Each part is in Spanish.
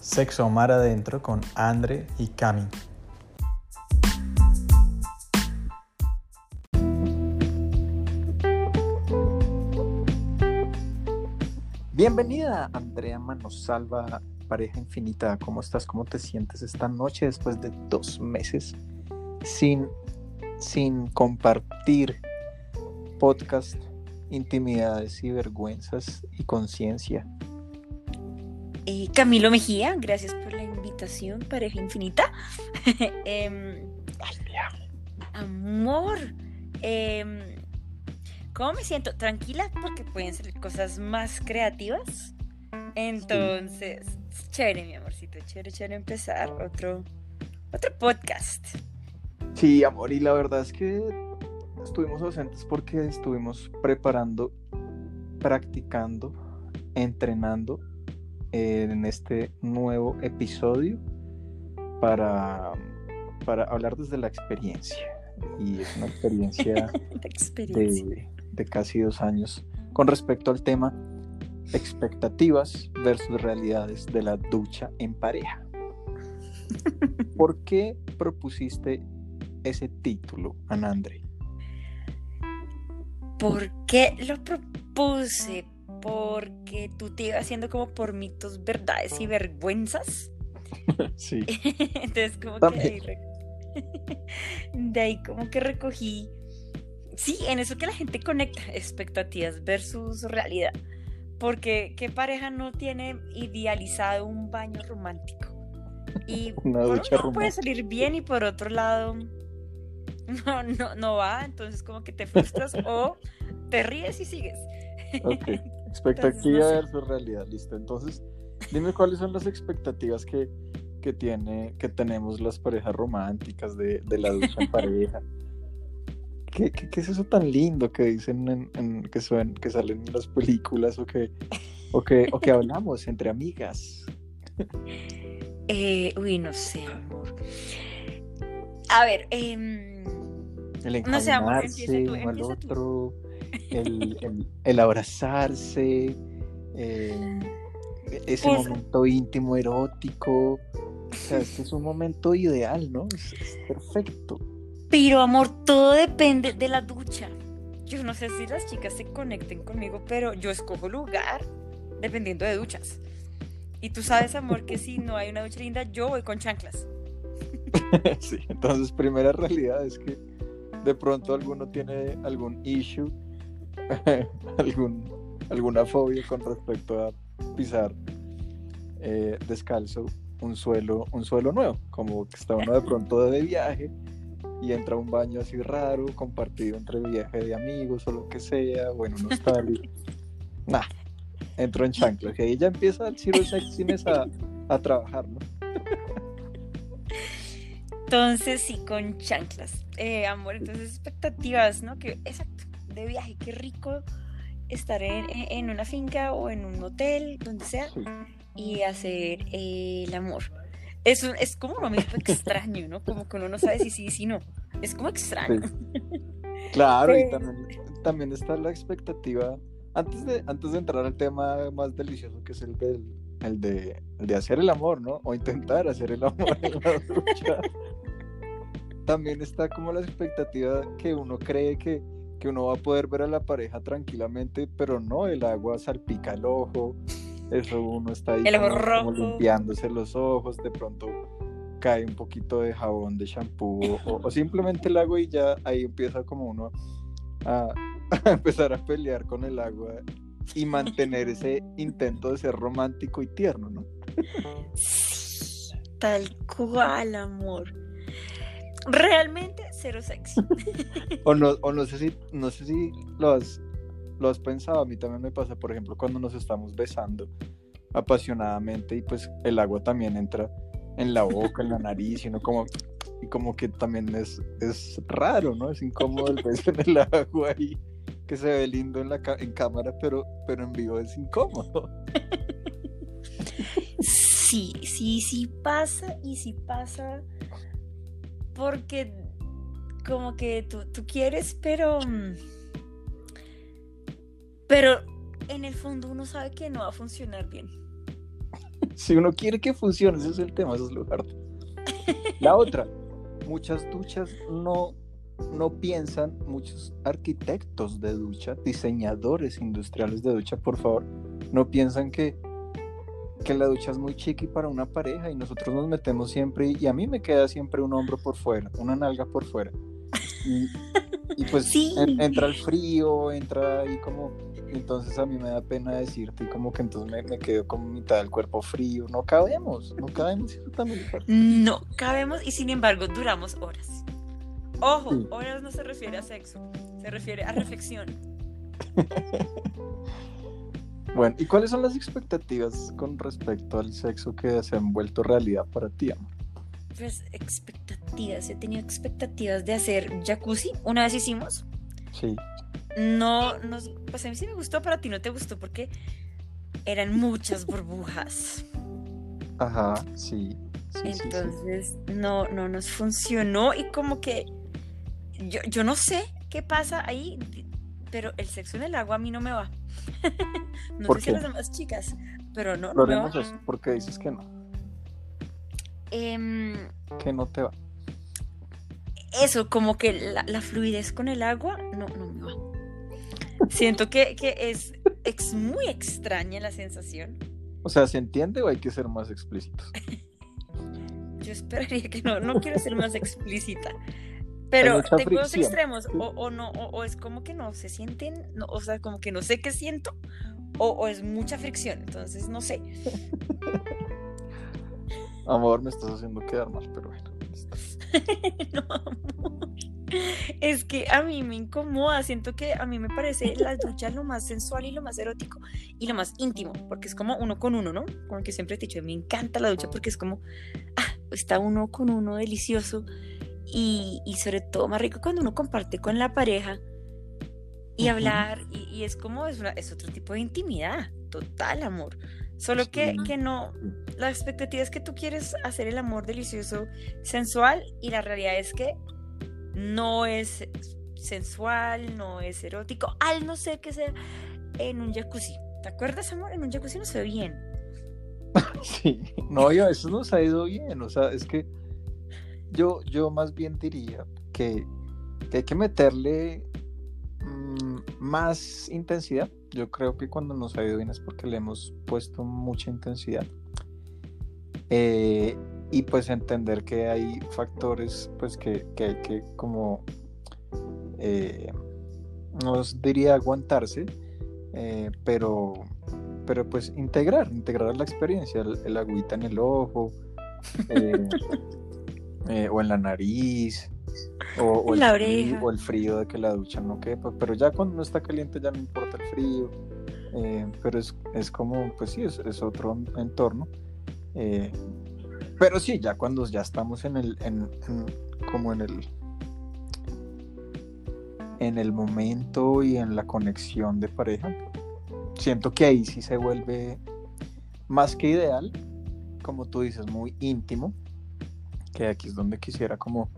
Sexo Mar Adentro con Andre y Cami. Bienvenida, Andrea Manosalva, pareja infinita. ¿Cómo estás? ¿Cómo te sientes esta noche después de dos meses sin, sin compartir podcast, intimidades y vergüenzas y conciencia? Eh, Camilo Mejía, gracias por la invitación, pareja infinita. Em, amor. em, ¿cómo me siento? Tranquila porque pueden ser cosas más creativas. Entonces, chévere, mi amorcito, chévere, chévere empezar otro, otro podcast. Sí, amor, y la verdad es que estuvimos ausentes porque estuvimos preparando, practicando, entrenando en este nuevo episodio para, para hablar desde la experiencia. Y es una experiencia de, de casi dos años con respecto al tema expectativas versus realidades de la ducha en pareja. ¿Por qué propusiste ese título, Anandre? ¿Por qué lo propuse? Porque tú te ibas haciendo como por mitos, verdades y vergüenzas. Sí. Entonces, como que de ahí, re- de ahí como que recogí. Sí, en eso que la gente conecta expectativas versus realidad. Porque qué pareja no tiene idealizado un baño romántico. Y Una por un ducha lado puede salir bien y por otro lado no, no, no va. Entonces como que te frustras o te ríes y sigues. Expectativa no sé. versus realidad, listo. Entonces, dime cuáles son las expectativas que, que tiene, que tenemos las parejas románticas de, de la ducha en pareja. ¿Qué, qué, qué es eso tan lindo que dicen en, en- que, suen- que salen en las películas o que, o que, o que hablamos entre amigas? Eh, uy, no sé, amor. A ver, em, El No sé, amor, empieza tú, empieza tú. otro, el, el- el abrazarse, eh, ese momento íntimo, erótico. O sea, es que es un momento ideal, ¿no? Es, es perfecto. pero amor, todo depende de la ducha. Yo no sé si las chicas se conecten conmigo, pero yo escojo lugar dependiendo de duchas. Y tú sabes, amor, que si no hay una ducha linda, yo voy con chanclas. Sí, entonces, primera realidad es que de pronto alguno tiene algún issue, algún, alguna fobia con respecto a pisar eh, descalzo un suelo, un suelo nuevo, como que está uno de pronto de viaje y entra a un baño así raro, compartido entre viaje de amigos o lo que sea, bueno, no está Nah, entro en chanclas y ahí ya empieza el Zero Sexiness a, a trabajar, ¿no? Entonces, sí, con chanclas. Eh, amor, entonces expectativas, ¿no? Que, exacto, de viaje, qué rico estar en, una finca o en un hotel, donde sea, Sí. y hacer eh, el amor. Es, un- es como lo mismo extraño, ¿no? Como que uno no sabe si sí si no. Es como extraño. Claro, y también, también está la expectativa, antes de, antes de entrar al tema más delicioso que es el, del, el, de, el de hacer el amor, ¿no? O intentar hacer el amor en la ducha. También está como la expectativa que uno cree que, que uno va a poder ver a la pareja tranquilamente, pero no, el agua salpica el ojo, eso uno está ahí como- limpiándose los ojos, de pronto cae un poquito de jabón, de shampoo, o, o simplemente el agua y ya ahí empieza como uno a, a empezar a pelear con el agua y mantener ese intento de ser romántico y tierno, ¿no? Tal cual, amor. Realmente cero sexy. O no, o no sé si, no sé si lo has, lo has pensado, a mí también me pasa, por ejemplo, cuando nos estamos besando apasionadamente y pues el agua también entra en la boca, en la nariz, y como, y como que también es, es raro, ¿no? Es incómodo el beso en el agua y que se ve lindo en la en cámara, pero, pero en vivo es incómodo. Sí, sí, sí pasa y sí pasa porque como que tú, tú quieres, pero... mm, Pero en el fondo uno sabe que no va a funcionar bien. si uno quiere que funcione, ese es el tema, eso es lo harto. La otra, muchas duchas no, no piensan, muchos arquitectos de ducha, diseñadores industriales de ducha, por favor, no piensan que, que la ducha es muy chiqui para una pareja y nosotros nos metemos siempre y a mí me queda siempre un hombro por fuera, una nalga por fuera. Y, y pues Sí. en- entra el frío, entra ahí como, entonces a mí me da pena decirte y como que entonces me, me quedo con mitad del cuerpo frío, no cabemos, no cabemos, eso también. No cabemos y sin embargo duramos horas. Ojo, Sí. horas no se refiere a sexo, se refiere a reflexión. Bueno, ¿y cuáles son las expectativas con respecto al sexo que se han vuelto realidad para ti, amor? Pues expectativas, he tenido expectativas de hacer jacuzzi. Una vez hicimos, Sí, no nos, pues a mí sí me gustó, pero a ti no te gustó porque eran muchas burbujas. ajá, sí, sí, sí, sí. Entonces no, no nos funcionó y como que yo, yo no sé qué pasa ahí, pero el sexo en el agua a mí no me va. no ¿Por sé si a las demás chicas, pero no, no va. Exploremos eso, porque dices que no, Em, que no te va. eso, como que la, la fluidez con el agua, no, no me va. Siento que, que es, es muy extraña la sensación. O sea, ¿se entiende o hay que ser más explícitos? Yo esperaría que no, no quiero ser más explícita. Pero tengo dos extremos, o, o no, o, o es como que no se sienten, no, o sea, como que no sé qué siento, o, o es mucha fricción, entonces no sé. Amor, me estás haciendo quedar mal, pero bueno. No, amor. Es que a mí me incomoda, siento que a mí me parece la ducha lo más sensual y lo más erótico y lo más íntimo, porque es como uno con uno, ¿no? Como que siempre te he dicho, me encanta la ducha porque es como, ah, está uno con uno delicioso y, y sobre todo más rico cuando uno comparte con la pareja y Ujú. hablar y, y es como, es, una- es otro tipo de intimidad, total amor. Solo que, que no, la expectativa es que tú quieres hacer el amor delicioso, sensual, y la realidad es que no es sensual, no es erótico, al no ser que sea en un jacuzzi. ¿Te acuerdas, amor? En un jacuzzi no se ve bien. Sí, no, yo, eso nos ha ido bien, o sea, es que yo, yo más bien diría que, que hay que meterle mm, más intensidad. Yo creo que cuando nos ha ido bien es porque le hemos puesto mucha intensidad. Eh, y pues entender que hay factores pues que, que hay que como eh, no os diría aguantarse eh, pero pero pues integrar integrar la experiencia el, agüita en el ojo eh, o en la nariz o, el la frío, o el frío de que la ducha no quepa pero ya cuando no está caliente ya no importa el frío eh, pero es, es como pues sí es, es otro entorno eh, pero sí, ya cuando ya estamos en el, en, en- como en el, en el momento y en la conexión de pareja, siento que ahí sí se vuelve más que ideal, como tú dices, muy íntimo, que aquí es donde quisiera como,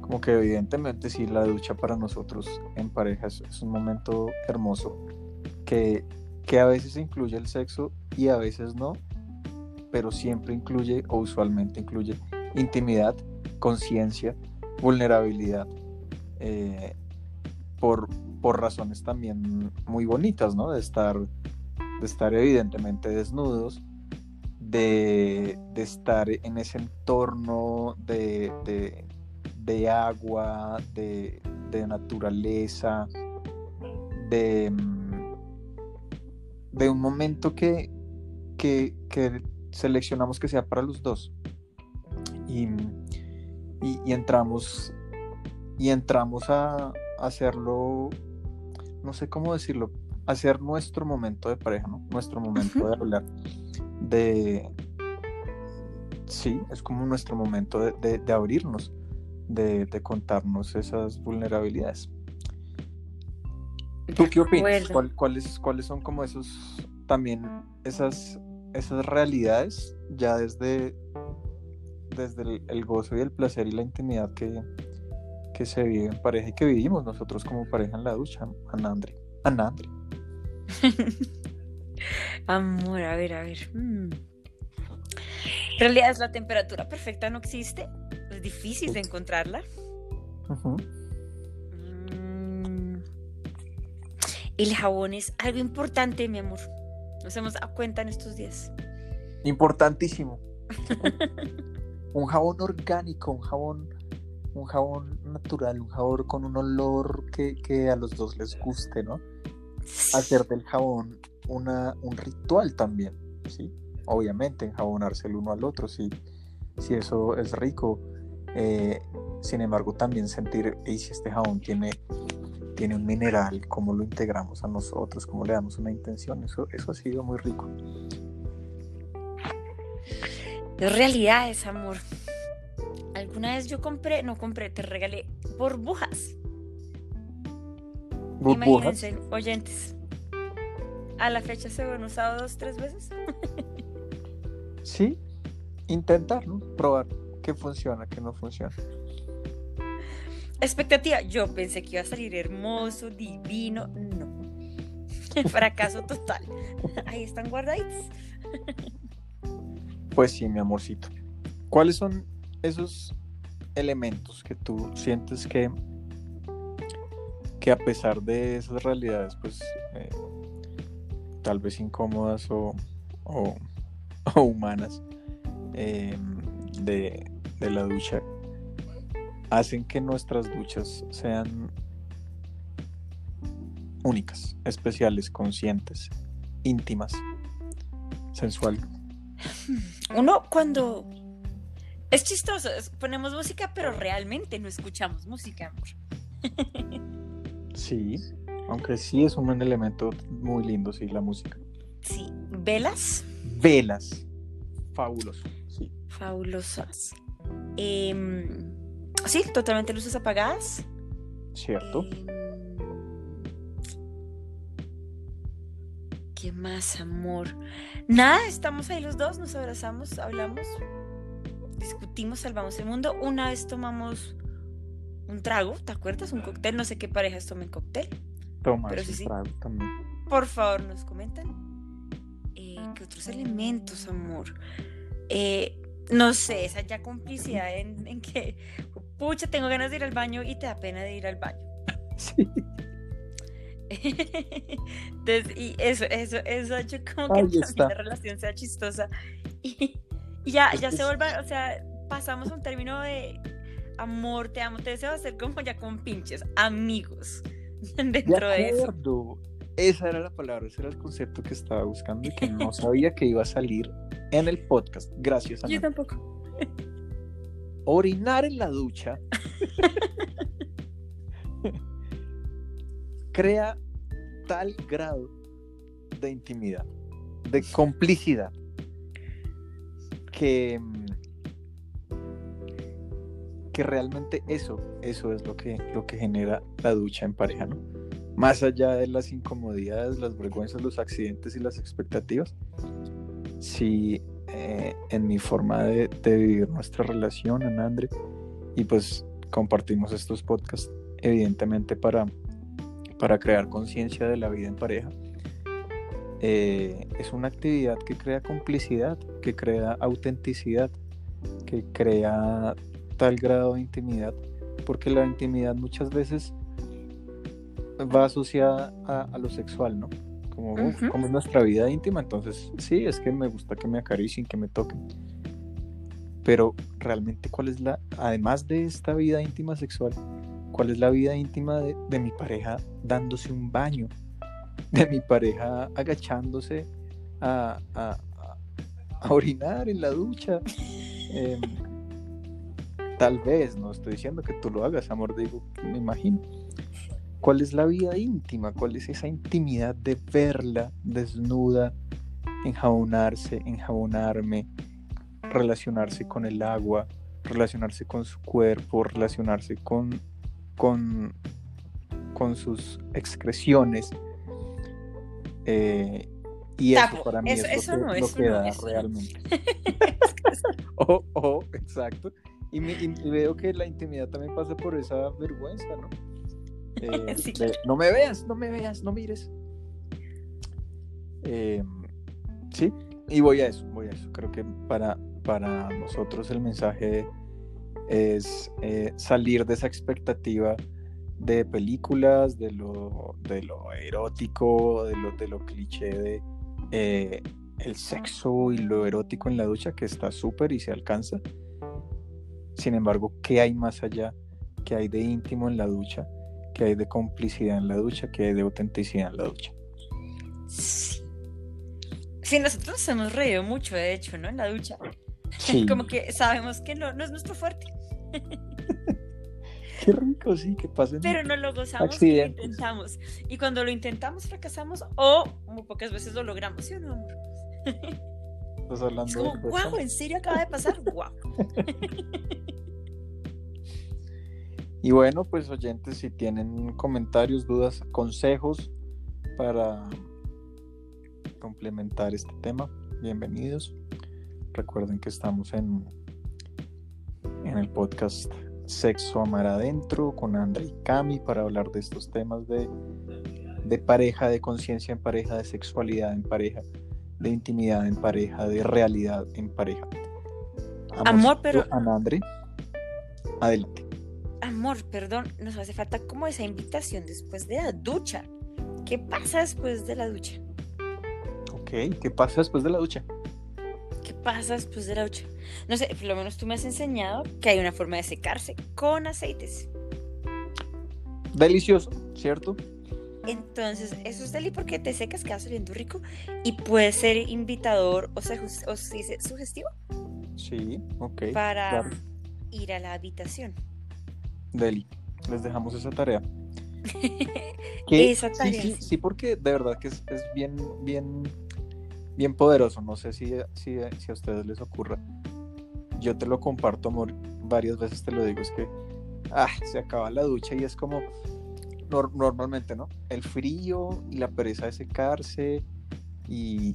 como que evidentemente sí la ducha para nosotros en pareja es, un momento hermoso, que, que a veces incluye el sexo y a veces no, pero siempre incluye o usualmente incluye intimidad, conciencia, vulnerabilidad, eh, por, por razones también muy bonitas, ¿no? De estar, de estar evidentemente desnudos, de, de estar en ese entorno de, de- de agua, de, de naturaleza, de, mm, de un momento que, que, que seleccionamos que sea para los dos. Y, y- y entramos y entramos a, a hacerlo, no sé cómo decirlo, hacer nuestro momento de pareja, ¿no? Nuestro momento de hablar. De sí, es como nuestro momento de, de- de abrirnos, de, de contarnos esas vulnerabilidades. ¿Tú qué opinas? ¿Cuál- cuáles, ¿Cuáles son como esos también esas, esas realidades ya desde, desde el, el gozo y el placer y la intimidad que, que se vive en pareja y que vivimos nosotros como pareja en la ducha, Anandri? Anandri. Amor, a ver, a ver. mm. realidad es la temperatura perfecta no existe. Es difícil de encontrarla. Mm. El jabón es algo importante, mi amor. Nos hemos dado cuenta en estos días. Importantísimo. un jabón orgánico, un jabón, un jabón natural, un jabón con un olor que, que a los dos les guste, ¿no? Hacer del jabón una, un ritual también, ¿sí? Obviamente, enjabonarse el uno al otro, sí, si eso es rico. Eh, sin embargo, también sentir, y si este jabón tiene, tiene un mineral, cómo lo integramos a nosotros, cómo le damos una intención, eso, eso ha sido muy rico. Es realidad es amor. Alguna vez yo compré, no compré, te regalé burbujas. Burbujas. Imagínense, oyentes. A la fecha se han usado dos, tres veces. Sí, intentar, ¿no? Probar qué funciona, qué no funciona. Expectativa, yo pensé que iba a salir hermoso, divino. No. Fracaso total. Ahí están guardaditos. Pues sí, mi amorcito. ¿Cuáles son esos elementos que tú sientes que, que a pesar de esas realidades, pues eh, tal vez incómodas o, o- o humanas eh, de, de la ducha, hacen que nuestras duchas sean únicas, especiales, conscientes, íntimas, sensuales? Uno cuando... Es chistoso, ponemos música, pero realmente no escuchamos música, amor. Sí, aunque sí es un elemento muy lindo, sí, la música. Sí, velas Velas, fabuloso, sí. fabulosas. Em, sí, totalmente luces apagadas. ¿Cierto? Em, ¿Qué más, amor? Nada, estamos ahí los dos, nos abrazamos, hablamos, discutimos, salvamos el mundo. Una vez tomamos un trago, ¿te acuerdas? Un cóctel, no sé qué parejas tomen cóctel. Tomar pero sí, sí. Por favor, nos comentan. Eh, ¿Qué otros elementos, amor? Eh, no sé, esa ya complicidad en, en que, pucha, tengo ganas de ir al baño y te da pena de ir al baño. Sí. Entonces, y eso, eso, eso ha hecho como que también la relación sea chistosa. Y, y ya, ya se vuelva, o sea, pasamos a un término de amor, te amo, te deseo, a ser como ya con pinches, amigos. De Dentro de eso. acuerdo. Esa era la palabra, ese era el concepto que estaba buscando y que no sabía que iba a salir en el podcast. Gracias a Yo tampoco. Orinar en la ducha crea tal grado de intimidad, de complicidad, que, mm, que realmente eso, eso es lo que, lo que genera la ducha en pareja, ¿no? Más allá de las incomodidades, las vergüenzas, los accidentes y las expectativas, sí, eh, en mi forma de, de vivir nuestra relación, Ana Andre, y pues compartimos estos podcasts, evidentemente para, para crear conciencia de la vida en pareja. Eh, es una actividad que crea complicidad, que crea autenticidad, que crea tal grado de intimidad, porque la intimidad muchas veces va asociada a, a lo sexual, ¿no? Como, como es nuestra vida íntima, entonces sí, es que me gusta que me acaricien, que me toquen. Pero realmente, ¿cuál es la, además de esta vida íntima sexual, cuál es la vida íntima de, de mi pareja dándose un baño? De mi pareja agachándose a, a- a- a orinar en la ducha. Em, tal vez, no estoy diciendo que tú lo hagas, amor, digo, me imagino. ¿Cuál es la vida íntima? ¿Cuál es esa intimidad de verla desnuda, enjabonarse, enjabonarme, relacionarse con el agua, relacionarse con su cuerpo, relacionarse con, con, con sus excreciones? Eh, y eso para mí eso- es eso que, no, lo que no, da realmente. Oh, oh, exacto. Y, me- y- veo que la intimidad también pasa por esa vergüenza, ¿no? Eh, Sí. de, no me veas, no me veas, no mires. Eh, sí, y voy a eso, voy a eso. Creo que para, para nosotros el mensaje es eh, salir de esa expectativa de películas, de lo, de lo erótico, de lo, de lo cliché de eh, el sexo y lo erótico en la ducha, que está súper y se alcanza. Sin embargo, ¿qué hay más allá? ¿Qué hay de íntimo en la ducha? ¿Qué hay de complicidad en la ducha? ¿Qué hay de autenticidad en la ducha? Sí. Sí, nosotros nos hemos reído mucho, de hecho, ¿no? En la ducha. Como que sabemos que no, no es nuestro fuerte. Qué rico, sí, que pasen. Pero no lo gozamos y lo intentamos. Y cuando lo intentamos, fracasamos o muy pocas veces lo logramos, ¿sí o no, amor? Estás hablando es como, wow, ¿en serio acaba de pasar? wow. y bueno, pues oyentes, si tienen comentarios, dudas, consejos para complementar este tema, bienvenidos. Recuerden que estamos en, en el podcast Sexo Amar Adentro con André y Cami para hablar de estos temas de, de pareja, de conciencia en pareja, de sexualidad en pareja, de intimidad en pareja, de realidad en pareja. Amor, pero... André, adelante. Amor, perdón, nos hace falta como esa invitación después de la ducha. ¿Qué pasa después de la ducha? Ok, ¿qué pasa después de la ducha? ¿Qué pasa después de la ducha? No sé, por lo menos tú me has enseñado que hay una forma de secarse con aceites. Delicioso, ¿cierto? Entonces, eso es deli porque te secas, queda saliendo rico y puede ser invitador o, sea, o sugestivo. Sí, ok. Para ir a la habitación. Deli, les dejamos esa tarea. esa tarea. Sí, sí, sí, porque de verdad que es, es bien, bien bien poderoso. No sé si, si, si, a ustedes les ocurra. Yo te lo comparto, amor. Varias veces te lo digo. Es que ah, se acaba la ducha y es como normalmente, ¿no? El frío y la pereza de secarse y,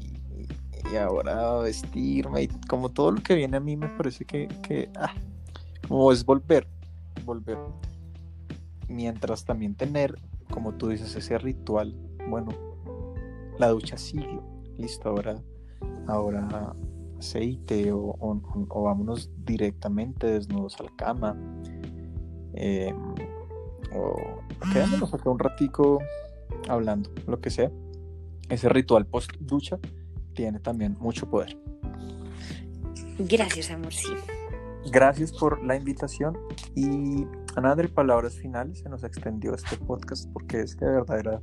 ahora vestirme y como todo lo que viene a mí me parece que, que ah, como es volver, volver. Mientras también tener, como tú dices, ese ritual, bueno, la ducha sigue listo, ahora, ahora aceite o, vámonos directamente desnudos a la cama. Eh, o quedándonos acá un ratico hablando, lo que sea. Ese ritual post ducha tiene también mucho poder. Gracias, amor, sí. Gracias por la invitación y a nada de palabras finales se nos extendió este podcast porque es que de verdad era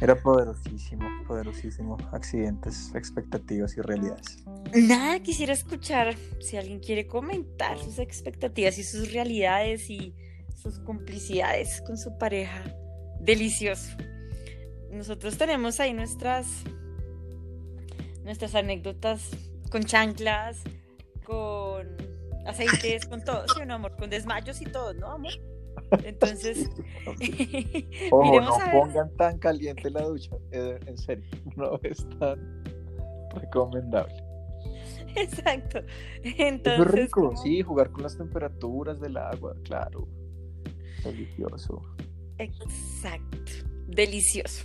era poderosísimo, poderosísimo. Accidentes, expectativas y realidades. Nada, quisiera escuchar si alguien quiere comentar sus expectativas y sus realidades y sus complicidades con su pareja. Delicioso. Nosotros tenemos ahí nuestras nuestras anécdotas con chanclas, con aceites, con todo, sí, no, amor, con desmayos y todo, ¿no, amor? Entonces, Ojo, no pongan tan caliente la ducha, eh, en serio, no es tan recomendable. Exacto. Entonces, es rico, sí, jugar con las temperaturas del agua, claro. Delicioso. Exacto, delicioso.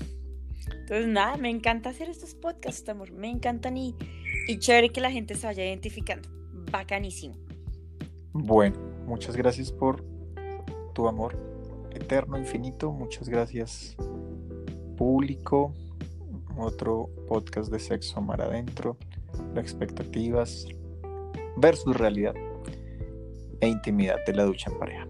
Entonces, nada, me encanta hacer estos podcasts, amor. Me encantan y, y chévere que la gente se vaya identificando. Bacanísimo. Bueno, muchas gracias por tu amor eterno, infinito. Muchas gracias, público. Otro podcast de sexo mar adentro, de expectativas versus realidad e intimidad de la ducha en pareja.